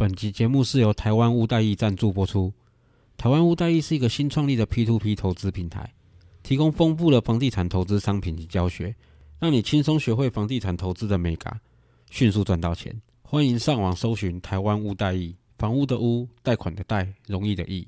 本集节目是由台湾屋代易赞助播出。台湾屋代易是一个新创立的 P2P 投资平台，提供丰富的房地产投资商品及教学，让你轻松学会房地产投资的美感，迅速赚到钱。欢迎上网搜寻台湾屋代易，房屋的屋，贷款的贷，容易的易。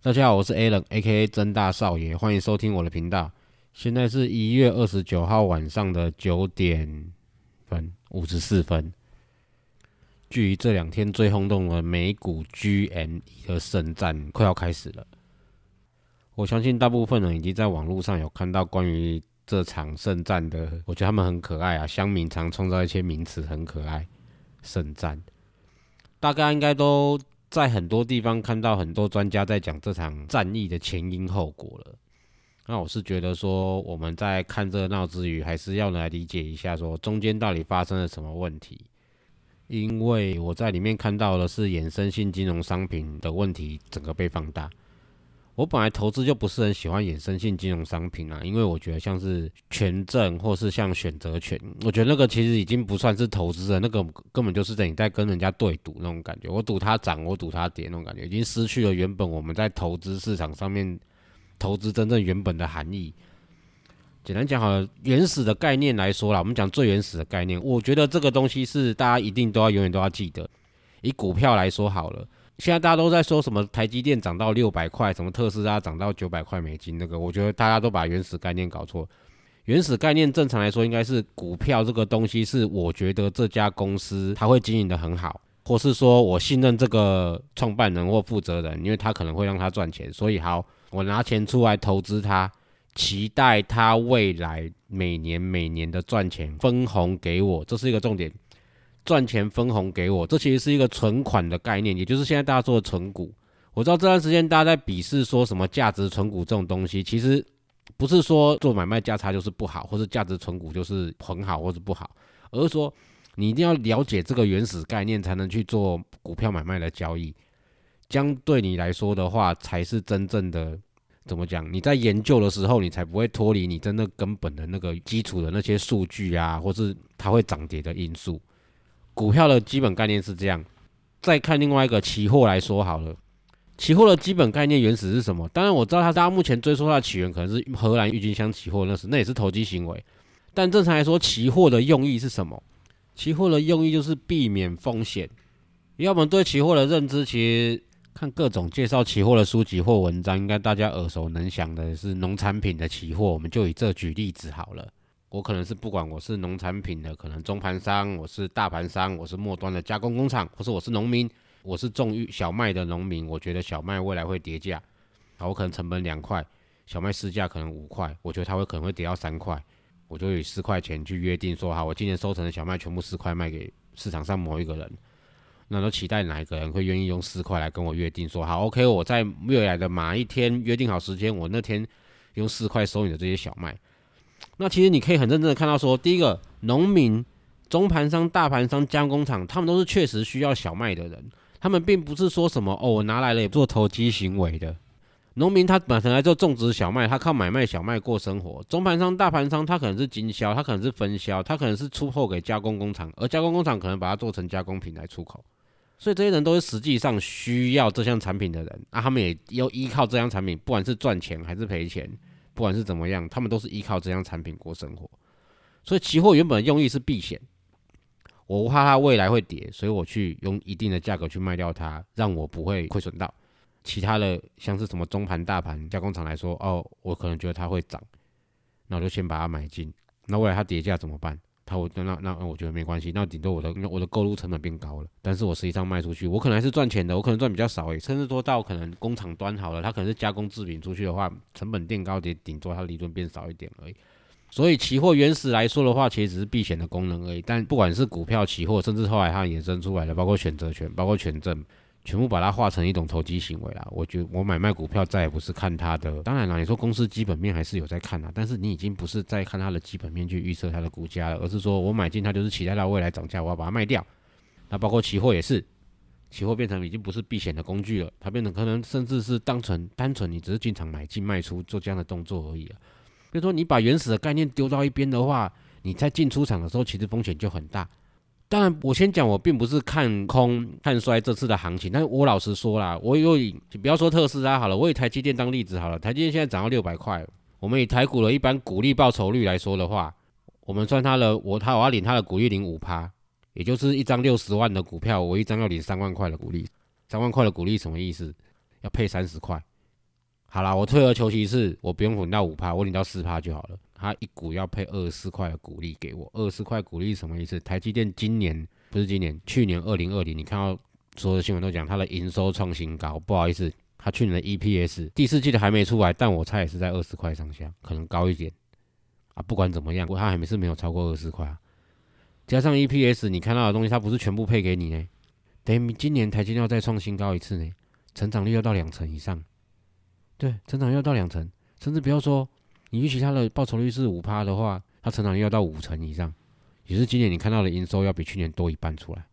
大家好，我是 Alan，A.K.A. 真大少爷，欢迎收听我的频道。现在是一月二十九号晚上的九点分五十四分。距离这两天最轰动的美股 GME 的圣战快要开始了。我相信大部分人已经在网络上有看到关于这场圣战的，我觉得他们很可爱啊。乡民常创造一些名词，很可爱。圣战，大家应该都。在很多地方看到很多专家在讲这场战役的前因后果了。那我是觉得说，我们在看热闹之余，还是要来理解一下，说中间到底发生了什么问题。因为我在里面看到的是衍生性金融商品的问题整个被放大。我本来投资就不是很喜欢衍生性金融商品啊，因为我觉得像是权证或是像选择权，我觉得那个其实已经不算是投资了，那个根本就是等于在跟人家对赌那种感觉。我赌它涨，我赌它跌那种感觉，已经失去了原本我们在投资市场上面投资真正原本的含义。简单讲好了，原始的概念来说啦，我们讲最原始的概念，我觉得这个东西是大家一定都要永远都要记得。以股票来说好了。现在大家都在说什么台积电涨到六百块，什么特斯拉涨到九百块美金，那个我觉得大家都把原始概念搞错。原始概念正常来说应该是股票这个东西是我觉得这家公司它会经营的很好，或是说我信任这个创办人或负责人，因为他可能会让他赚钱，所以好我拿钱出来投资他，期待他未来每年每年的赚钱分红给我，这是一个重点。赚钱分红给我，这其实是一个存款的概念，也就是现在大家说的存股。我知道这段时间大家在鄙视说什么价值存股这种东西，其实不是说做买卖价差就是不好，或是价值存股就是很好或是不好，而是说你一定要了解这个原始概念，才能去做股票买卖的交易。将对你来说的话，才是真正的怎么讲？你在研究的时候，你才不会脱离你真的根本的那个基础的那些数据啊，或是它会涨跌的因素。股票的基本概念是这样，再看另外一个期货来说好了。期货的基本概念原始是什么？当然我知道它，大家目前追溯它的起源可能是荷兰郁金香期货，那是那也是投机行为。但正常来说，期货的用意是什么？期货的用意就是避免风险。要么对期货的认知，其实看各种介绍期货的书籍或文章，应该大家耳熟能详的是农产品的期货。我们就以这举例子好了。我可能是不管我是农产品的，可能中盘商，我是大盘商，我是末端的加工工厂，或是我是农民，我是种玉小麦的农民。我觉得小麦未来会跌价，好，我可能成本两块，小麦市价可能五块，我觉得它会可能会跌到三块，我就以四块钱去约定说，好，我今年收成的小麦全部四块卖给市场上某一个人，那都期待哪一个人会愿意用四块来跟我约定说，好，OK，我在未来的哪一天约定好时间，我那天用四块收你的这些小麦。那其实你可以很认真的看到，说第一个农民、中盘商、大盘商、加工厂，他们都是确实需要小麦的人，他们并不是说什么哦，我拿来了也做投机行为的。农民他本来就种植小麦，他靠买卖小麦过生活。中盘商、大盘商，他可能是经销，他可能是分销，他可能是出货给加工工厂，而加工工厂可能把它做成加工品来出口。所以这些人都是实际上需要这项产品的人啊，他们也要依靠这项产品，不管是赚钱还是赔钱。不管是怎么样，他们都是依靠这样产品过生活，所以期货原本的用意是避险。我怕它未来会跌，所以我去用一定的价格去卖掉它，让我不会亏损到。其他的像是什么中盘、大盘加工厂来说，哦，我可能觉得它会涨，那我就先把它买进。那未来它跌价怎么办？他我那那那我觉得没关系，那顶多我的我的购入成本变高了，但是我实际上卖出去，我可能还是赚钱的，我可能赚比较少诶，甚至说到可能工厂端好了，它可能是加工制品出去的话，成本垫高点，顶多它利润变少一点而已。所以期货原始来说的话，其实只是避险的功能而已。但不管是股票、期货，甚至后来它衍生出来的，包括选择权、包括权证，全部把它化成一种投机行为啦。我觉得我买卖股票再也不是看它的，当然了，你说公司基本面还是有在看啊，但是你已经不是在看它的基本面去预测它的股价了，而是说我买进它就是期待到未来涨价，我要把它卖掉。那包括期货也是，期货变成已经不是避险的工具了，它变成可能甚至是当成单纯你只是进场买进卖出做这样的动作而已了。比如说你把原始的概念丢到一边的话，你在进出场的时候其实风险就很大。当然，我先讲，我并不是看空看衰这次的行情，但是我老实说啦，我以不要说特斯拉好了，我以台积电当例子好了，台积电现在涨到六百块，我们以台股的一般股利报酬率来说的话，我们算它的，我他我要领它的股利领五趴，也就是一张六十万的股票，我一张要领三万块的股利，三万块的股利什么意思？要配三十块。好啦，我退而求其次，我不用领到五趴，我领到四趴就好了。他一股要配二十四块的股利给我，二十四块股利什么意思？台积电今年不是今年，去年二零二零，你看到所有的新闻都讲它的营收创新高。不好意思，它去年的 EPS 第四季的还没出来，但我猜也是在二十块上下，可能高一点啊。不管怎么样，它还没是没有超过二十块啊。加上 EPS，你看到的东西，它不是全部配给你呢。等于今年台积电要再创新高一次呢，成长率要到两成以上。对，成长率要到两成，甚至不要说。你预期它的报酬率是五趴的话，它成长率要到五成以上，也是今年你看到的营收要比去年多一半出来。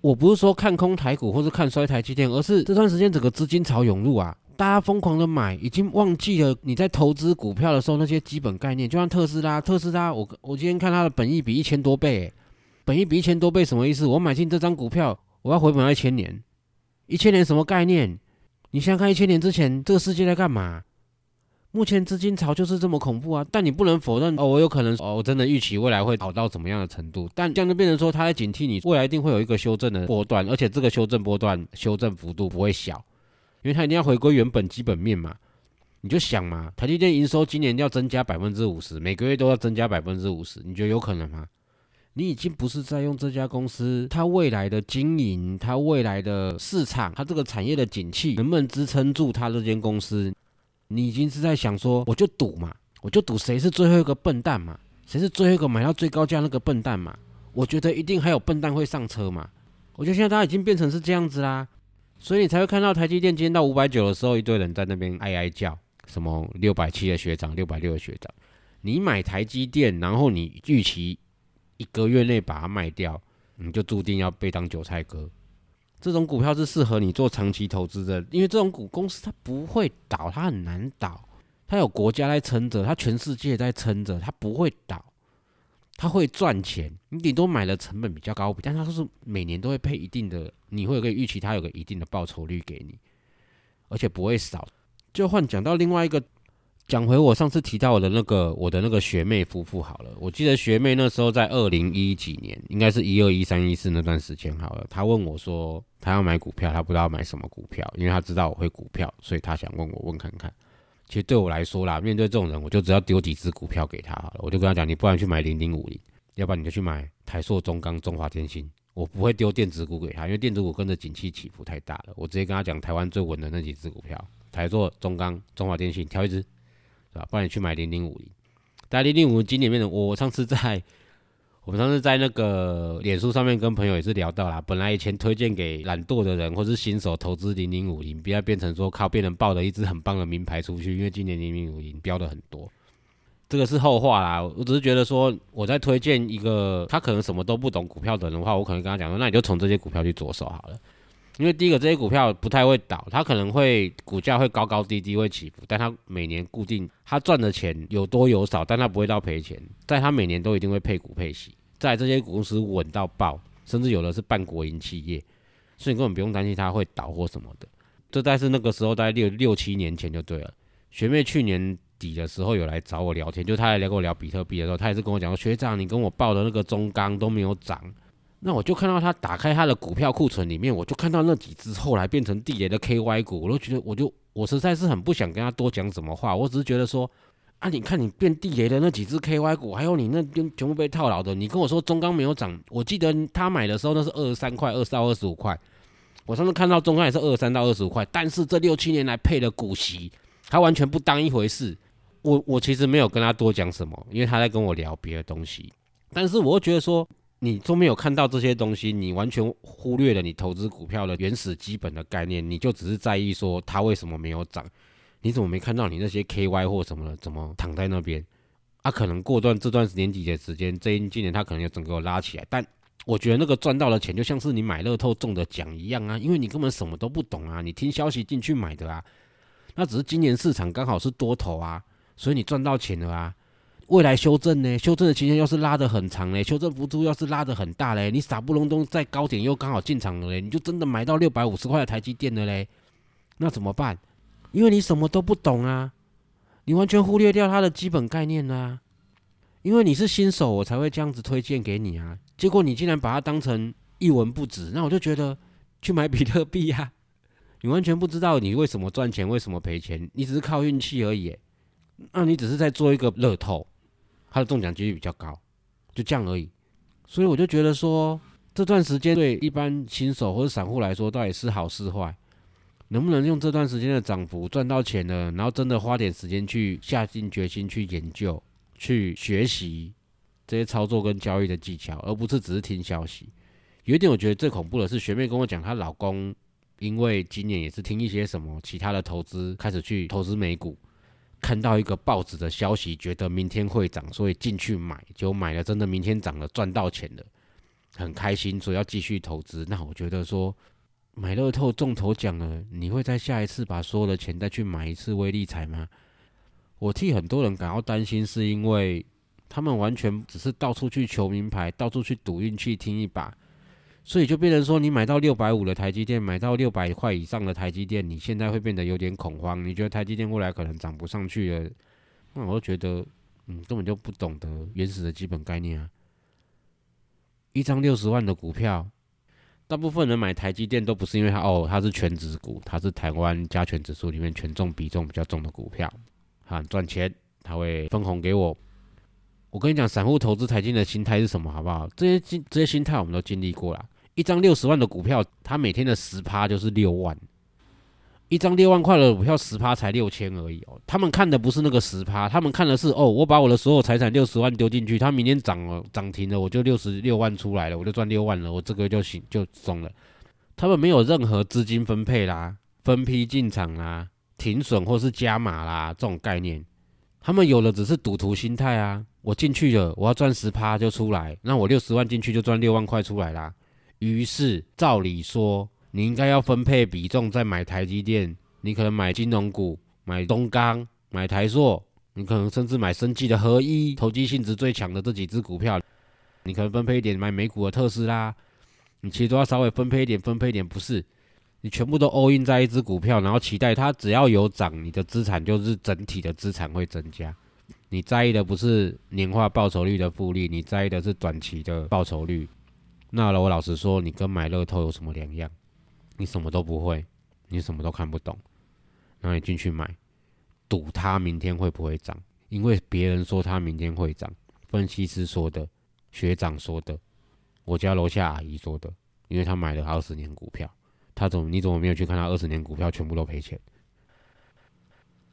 我不是说看空台股或是看衰台积电，而是这段时间整个资金潮涌入啊，大家疯狂的买，已经忘记了你在投资股票的时候那些基本概念。就像特斯拉，特斯拉，我我今天看它的本益比一千多倍，本益比一千多倍什么意思？我买进这张股票，我要回本一千年，一千年什么概念？你想想看，一千年之前这个世界在干嘛？目前资金潮就是这么恐怖啊！但你不能否认哦，我有可能哦，我真的预期未来会好到怎么样的程度？但这样就变成说，他在警惕你未来一定会有一个修正的波段，而且这个修正波段修正幅度不会小，因为它一定要回归原本基本面嘛。你就想嘛，台积电营收今年要增加百分之五十，每个月都要增加百分之五十，你觉得有可能吗？你已经不是在用这家公司它未来的经营，它未来的市场，它这个产业的景气能不能支撑住它这间公司？你已经是在想说，我就赌嘛，我就赌谁是最后一个笨蛋嘛，谁是最后一个买到最高价那个笨蛋嘛？我觉得一定还有笨蛋会上车嘛。我觉得现在大家已经变成是这样子啦，所以你才会看到台积电今天到五百九的时候，一堆人在那边哀哀叫，什么六百七的学长，六百六的学长。你买台积电，然后你预期一个月内把它卖掉，你就注定要被当韭菜割。这种股票是适合你做长期投资的，因为这种股公司它不会倒，它很难倒，它有国家在撑着，它全世界在撑着，它不会倒，它会赚钱。你顶多买的成本比较高，但它是每年都会配一定的，你会有个预期，它有个一定的报酬率给你，而且不会少。就换讲到另外一个。讲回我上次提到我的那个我的那个学妹夫妇好了，我记得学妹那时候在二零一几年，应该是一二一三一四那段时间好了。她问我说，她要买股票，她不知道买什么股票，因为她知道我会股票，所以她想问我问看看。其实对我来说啦，面对这种人，我就只要丢几只股票给他好了，我就跟他讲，你不然去买零零五零，要不然你就去买台塑、中钢、中华电信。我不会丢电子股给他，因为电子股跟着景气起伏太大了。我直接跟他讲，台湾最稳的那几只股票，台塑、中钢、中华电信，挑一只。对吧？不然你去买零零五零，但零零五零今年面的，我上次在我们上次在那个脸书上面跟朋友也是聊到啦。本来以前推荐给懒惰的人或是新手投资零零五零，不要变成说靠别人报了一支很棒的名牌出去，因为今年零零五零标的很多，这个是后话啦。我只是觉得说，我在推荐一个他可能什么都不懂股票的人的话，我可能跟他讲说，那你就从这些股票去着手好了。因为第一个，这些股票不太会倒，它可能会股价会高高低低会起伏，但它每年固定，它赚的钱有多有少，但它不会到赔钱，在它每年都一定会配股配息，在这些公司稳到爆，甚至有的是半国营企业，所以你根本不用担心它会倒或什么的。这在是那个时候，大概六六七年前就对了。学妹去年底的时候有来找我聊天，就她来跟我聊比特币的时候，她也是跟我讲说，学长，你跟我报的那个中钢都没有涨。那我就看到他打开他的股票库存里面，我就看到那几只后来变成地雷的 KY 股，我都觉得，我就我实在是很不想跟他多讲什么话，我只是觉得说，啊，你看你变地雷的那几只 KY 股，还有你那边全部被套牢的，你跟我说中钢没有涨，我记得他买的时候那是二十三块，二十到二十五块，我上次看到中钢也是二十三到二十五块，但是这六七年来配的股息，他完全不当一回事，我我其实没有跟他多讲什么，因为他在跟我聊别的东西，但是我又觉得说。你都没有看到这些东西，你完全忽略了你投资股票的原始基本的概念，你就只是在意说它为什么没有涨，你怎么没看到你那些 KY 或什么的怎么躺在那边？啊，可能过段这段时间几的时间，这一今年它可能有整个拉起来，但我觉得那个赚到的钱就像是你买乐透中的奖一样啊，因为你根本什么都不懂啊，你听消息进去买的啊，那只是今年市场刚好是多头啊，所以你赚到钱了啊。未来修正呢？修正的期间要是拉得很长嘞，修正幅度要是拉得很大嘞，你傻不隆咚在高点又刚好进场了嘞，你就真的买到六百五十块的台积电了嘞，那怎么办？因为你什么都不懂啊，你完全忽略掉它的基本概念啊。因为你是新手，我才会这样子推荐给你啊。结果你竟然把它当成一文不值，那我就觉得去买比特币呀，你完全不知道你为什么赚钱，为什么赔钱，你只是靠运气而已。那你只是在做一个乐透。它的中奖几率比较高，就这样而已。所以我就觉得说，这段时间对一般新手或者散户来说，到底是好是坏？能不能用这段时间的涨幅赚到钱呢？然后真的花点时间去下定决心去研究、去学习这些操作跟交易的技巧，而不是只是听消息。有一点我觉得最恐怖的是，学妹跟我讲，她老公因为今年也是听一些什么其他的投资，开始去投资美股。看到一个报纸的消息，觉得明天会涨，所以进去买，就买了，真的明天涨了，赚到钱了，很开心，所以要继续投资。那我觉得说，买乐透中头奖了，你会在下一次把所有的钱再去买一次微利彩吗？我替很多人感到担心，是因为他们完全只是到处去求名牌，到处去赌运气，听一把。所以就变成说，你买到六百五的台积电，买到六百块以上的台积电，你现在会变得有点恐慌。你觉得台积电未来可能涨不上去了？那我就觉得，嗯，根本就不懂得原始的基本概念啊。一张六十万的股票，大部分人买台积电都不是因为它哦，它是全指股，它是台湾加权指数里面权重比重比较重的股票，很赚钱，它会分红给我。我跟你讲，散户投资台积的心态是什么，好不好？这些经这些心态我们都经历过了。一张六十万的股票，它每天的十趴就是六万。一张六万块的股票，十趴才六千而已哦。他们看的不是那个十趴，他们看的是哦，我把我的所有财产六十万丢进去，它明天涨了涨停了，我就六十六万出来了，我就赚六万了，我这个就行就松了。他们没有任何资金分配啦、分批进场啦、停损或是加码啦这种概念，他们有的只是赌徒心态啊。我进去了，我要赚十趴就出来，那我六十万进去就赚六万块出来啦。于是，照理说，你应该要分配比重再买台积电，你可能买金融股，买东钢，买台硕，你可能甚至买生技的合一，投机性质最强的这几只股票，你可能分配一点买美股的特斯拉，你其实都要稍微分配一点，分配一点，不是，你全部都 all in 在一只股票，然后期待它只要有涨，你的资产就是整体的资产会增加，你在意的不是年化报酬率的复利，你在意的是短期的报酬率。那我老实说，你跟买乐透有什么两样？你什么都不会，你什么都看不懂，然后你进去买，赌它明天会不会涨？因为别人说它明天会涨，分析师说的，学长说的，我家楼下阿姨说的，因为他买了二十年股票，他怎么你怎么没有去看他二十年股票全部都赔钱？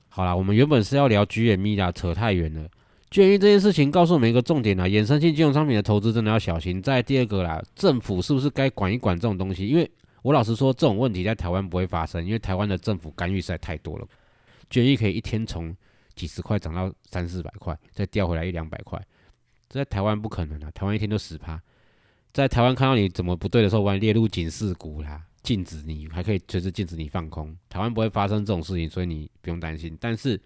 好啦，我们原本是要聊 GME 的，扯太远了。鉴于这件事情，告诉我们一个重点啊，衍生性金融商品的投资真的要小心。再第二个啦，政府是不是该管一管这种东西？因为我老实说，这种问题在台湾不会发生，因为台湾的政府干预实在太多了。决议可以一天从几十块涨到三四百块，再掉回来一两百块，这在台湾不可能啊！台湾一天都十趴，在台湾看到你怎么不对的时候，把你列入警示股啦，禁止你，还可以随时禁止你放空。台湾不会发生这种事情，所以你不用担心。但是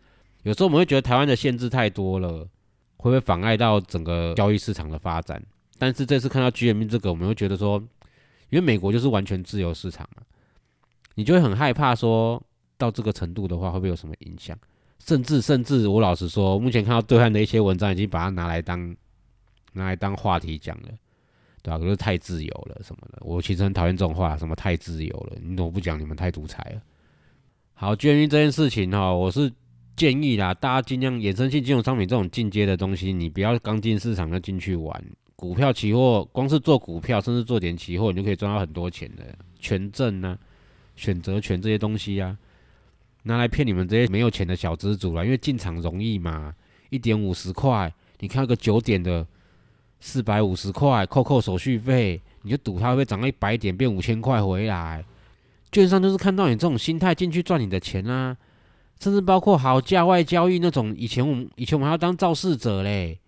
有时候我们会觉得台湾的限制太多了。会不会妨碍到整个交易市场的发展？但是这次看到 GME 这个，我们会觉得说，因为美国就是完全自由市场嘛，你就会很害怕说到这个程度的话，会不会有什么影响？甚至甚至，我老实说，目前看到对岸的一些文章已经把它拿来当拿来当话题讲了，对吧？可是太自由了什么的，我其实很讨厌这种话，什么太自由了，你怎么不讲你们太独裁了？好，GME 这件事情哈，我是。建议啦，大家尽量衍生性金融商品这种进阶的东西，你不要刚进市场就进去玩。股票、期货，光是做股票，甚至做点期货，你就可以赚到很多钱的。权证呢，选择权这些东西啊，拿来骗你们这些没有钱的小资主了。因为进场容易嘛，一点五十块，你看个九点的四百五十块，扣扣手续费，你就赌它会不会涨到一百点，变五千块回来。券商就是看到你这种心态进去赚你的钱啊，甚至包括好价外交易那种，以前我们以前我们还要当肇事者嘞，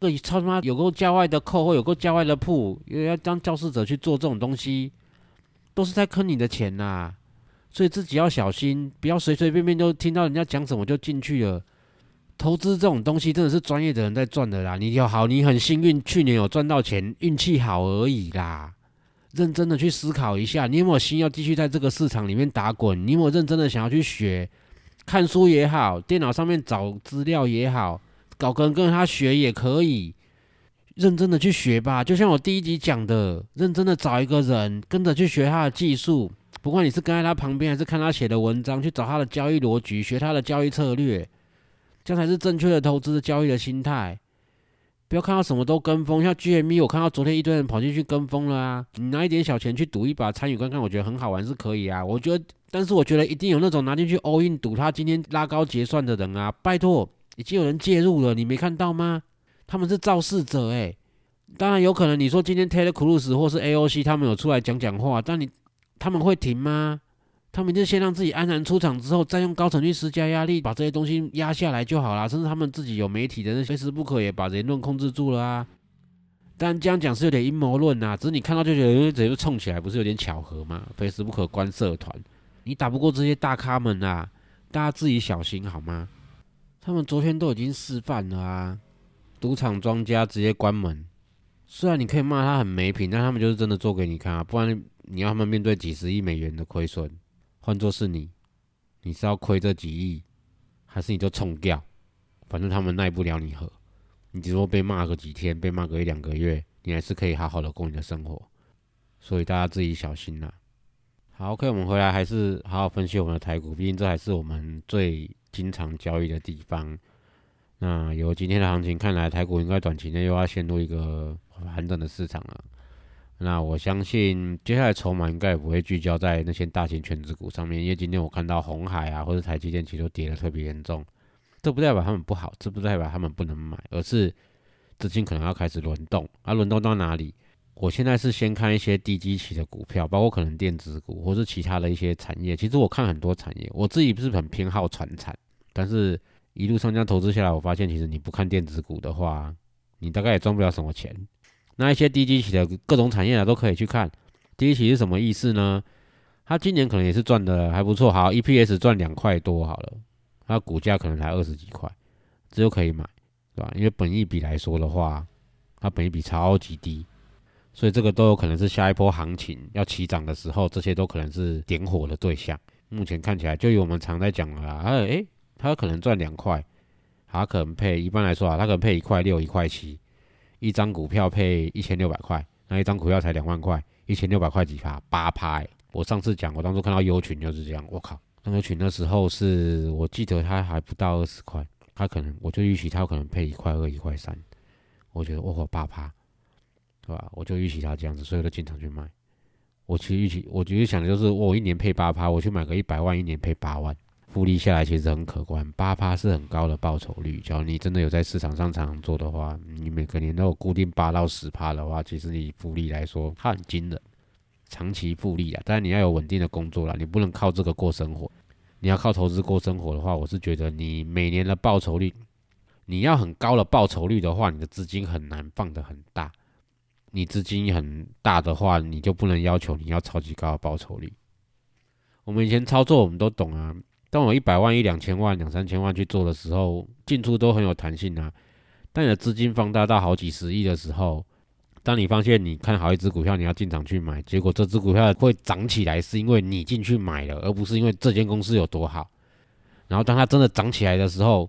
这超他妈有个价外的扣或有个价外的铺，又要当肇事者去做这种东西，都是在坑你的钱呐。所以自己要小心，不要随随便便就听到人家讲什么就进去了。投资这种东西真的是专业的人在赚的啦。你有好，你很幸运，去年有赚到钱，运气好而已啦。认真的去思考一下，你有没有心要继续在这个市场里面打滚？你有没有认真的想要去学？看书也好，电脑上面找资料也好，搞跟跟他学也可以。认真的去学吧，就像我第一集讲的，认真的找一个人跟着去学他的技术。不管你是跟在他旁边，还是看他写的文章，去找他的交易逻辑，学他的交易策略，这才是正确的投资交易的心态。不要看到什么都跟风，像 GME，我看到昨天一堆人跑进去跟风了啊！你拿一点小钱去赌一把，参与观看，我觉得很好玩，是可以啊。我觉得，但是我觉得一定有那种拿进去 all in 赌他今天拉高结算的人啊！拜托，已经有人介入了，你没看到吗？他们是肇事者诶。当然有可能你说今天 Taylor Cruz 或是 AOC 他们有出来讲讲话，但你他们会停吗？他们就先让自己安然出场，之后再用高层去施加压力，把这些东西压下来就好了。甚至他们自己有媒体的那些时不可也把言论控制住了啊。但这样讲是有点阴谋论呐，只是你看到就觉得直接冲起来，不是有点巧合吗？非时不可关社团，你打不过这些大咖们啊，大家自己小心好吗？他们昨天都已经示范了啊，赌场庄家直接关门。虽然你可以骂他很没品，但他们就是真的做给你看啊，不然你要他们面对几十亿美元的亏损。换作是你，你是要亏这几亿，还是你就冲掉？反正他们耐不了你喝，你只多被骂个几天，被骂个一两个月，你还是可以好好的过你的生活。所以大家自己小心啦。好，OK，我们回来还是好好分析我们的台股，毕竟这还是我们最经常交易的地方。那由今天的行情看来，台股应该短期内又要陷入一个盘整的市场了。那我相信接下来筹码应该也不会聚焦在那些大型全值股上面，因为今天我看到红海啊或者台积电其实都跌得特别严重，这不代表他们不好，这不代表他们不能买，而是资金可能要开始轮动，而轮动到哪里？我现在是先看一些低基期的股票，包括可能电子股或是其他的一些产业。其实我看很多产业，我自己不是很偏好传产，但是一路上这样投资下来，我发现其实你不看电子股的话，你大概也赚不了什么钱。那一些低基期的各种产业啊，都可以去看。低基期是什么意思呢？它今年可能也是赚的还不错，好，EPS 赚两块多好了，它股价可能才二十几块，这就可以买，对吧？因为本益比来说的话，它本益比超级低，所以这个都有可能是下一波行情要起涨的时候，这些都可能是点火的对象。目前看起来，就有我们常在讲的啦，它诶，它可能赚两块，它可能配一般来说啊，它可能配一块六、一块七。一张股票配一千六百块，那一张股票才两万块，一千六百块几趴？八趴。我上次讲，我当初看到优群就是这样，我靠，那个群那时候是我记得它还不到二十块，它可能我就预期它有可能配一块二、一块三，我觉得我靠八趴，对吧？我就预期它这样子，所以我就经常去卖。我其实预期，我觉得想的就是我一年配八趴，我去买个一百万，一年配八万。复利下来其实很可观，八趴是很高的报酬率。只要你真的有在市场上常常做的话，你每个年都有固定八到十趴的话，其实你复利来说它很惊人，长期复利啊。但是你要有稳定的工作啦，你不能靠这个过生活。你要靠投资过生活的话，我是觉得你每年的报酬率，你要很高的报酬率的话，你的资金很难放得很大。你资金很大的话，你就不能要求你要超级高的报酬率。我们以前操作我们都懂啊。当我一百万、一两千万、两三千万去做的时候，进出都很有弹性啊。当你的资金放大到好几十亿的时候，当你发现你看好一只股票，你要进场去买，结果这只股票会涨起来，是因为你进去买了，而不是因为这间公司有多好。然后当它真的涨起来的时候，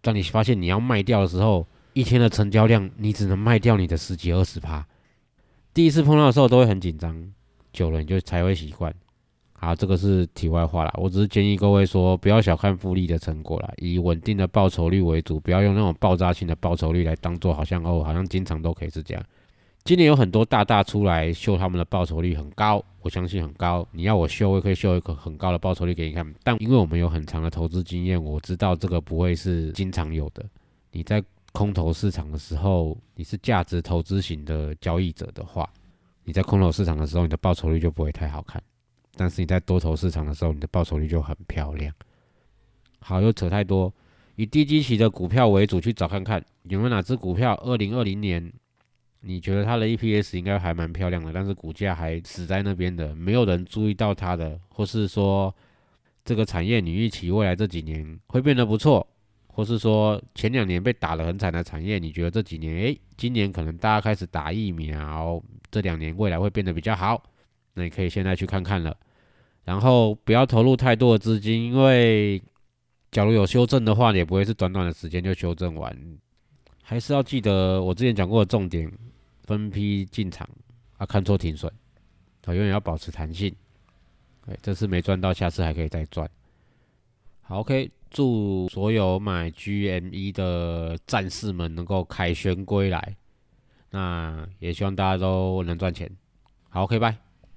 当你发现你要卖掉的时候，一天的成交量你只能卖掉你的十几二十趴。第一次碰到的时候都会很紧张，久了你就才会习惯。啊，这个是题外话啦。我只是建议各位说，不要小看复利的成果啦，以稳定的报酬率为主，不要用那种爆炸性的报酬率来当做好像哦，好像经常都可以是这样。今年有很多大大出来秀他们的报酬率很高，我相信很高。你要我秀，我可以秀一个很高的报酬率给你看。但因为我们有很长的投资经验，我知道这个不会是经常有的。你在空头市场的时候，你是价值投资型的交易者的话，你在空头市场的时候，你的报酬率就不会太好看。但是你在多头市场的时候，你的报酬率就很漂亮。好，又扯太多，以低基期的股票为主去找看看有没有哪只股票，二零二零年你觉得它的 EPS 应该还蛮漂亮的，但是股价还死在那边的，没有人注意到它的，或是说这个产业你预期未来这几年会变得不错。或是说前两年被打得很惨的产业，你觉得这几年，诶，今年可能大家开始打疫苗，这两年未来会变得比较好，那你可以现在去看看了。然后不要投入太多的资金，因为假如有修正的话，也不会是短短的时间就修正完。还是要记得我之前讲过的重点，分批进场啊，看错停损，啊，永远要保持弹性。哎，这次没赚到，下次还可以再赚。好，OK。祝所有买 GME 的战士们能够凯旋归来，那也希望大家都能赚钱。好，OK，拜。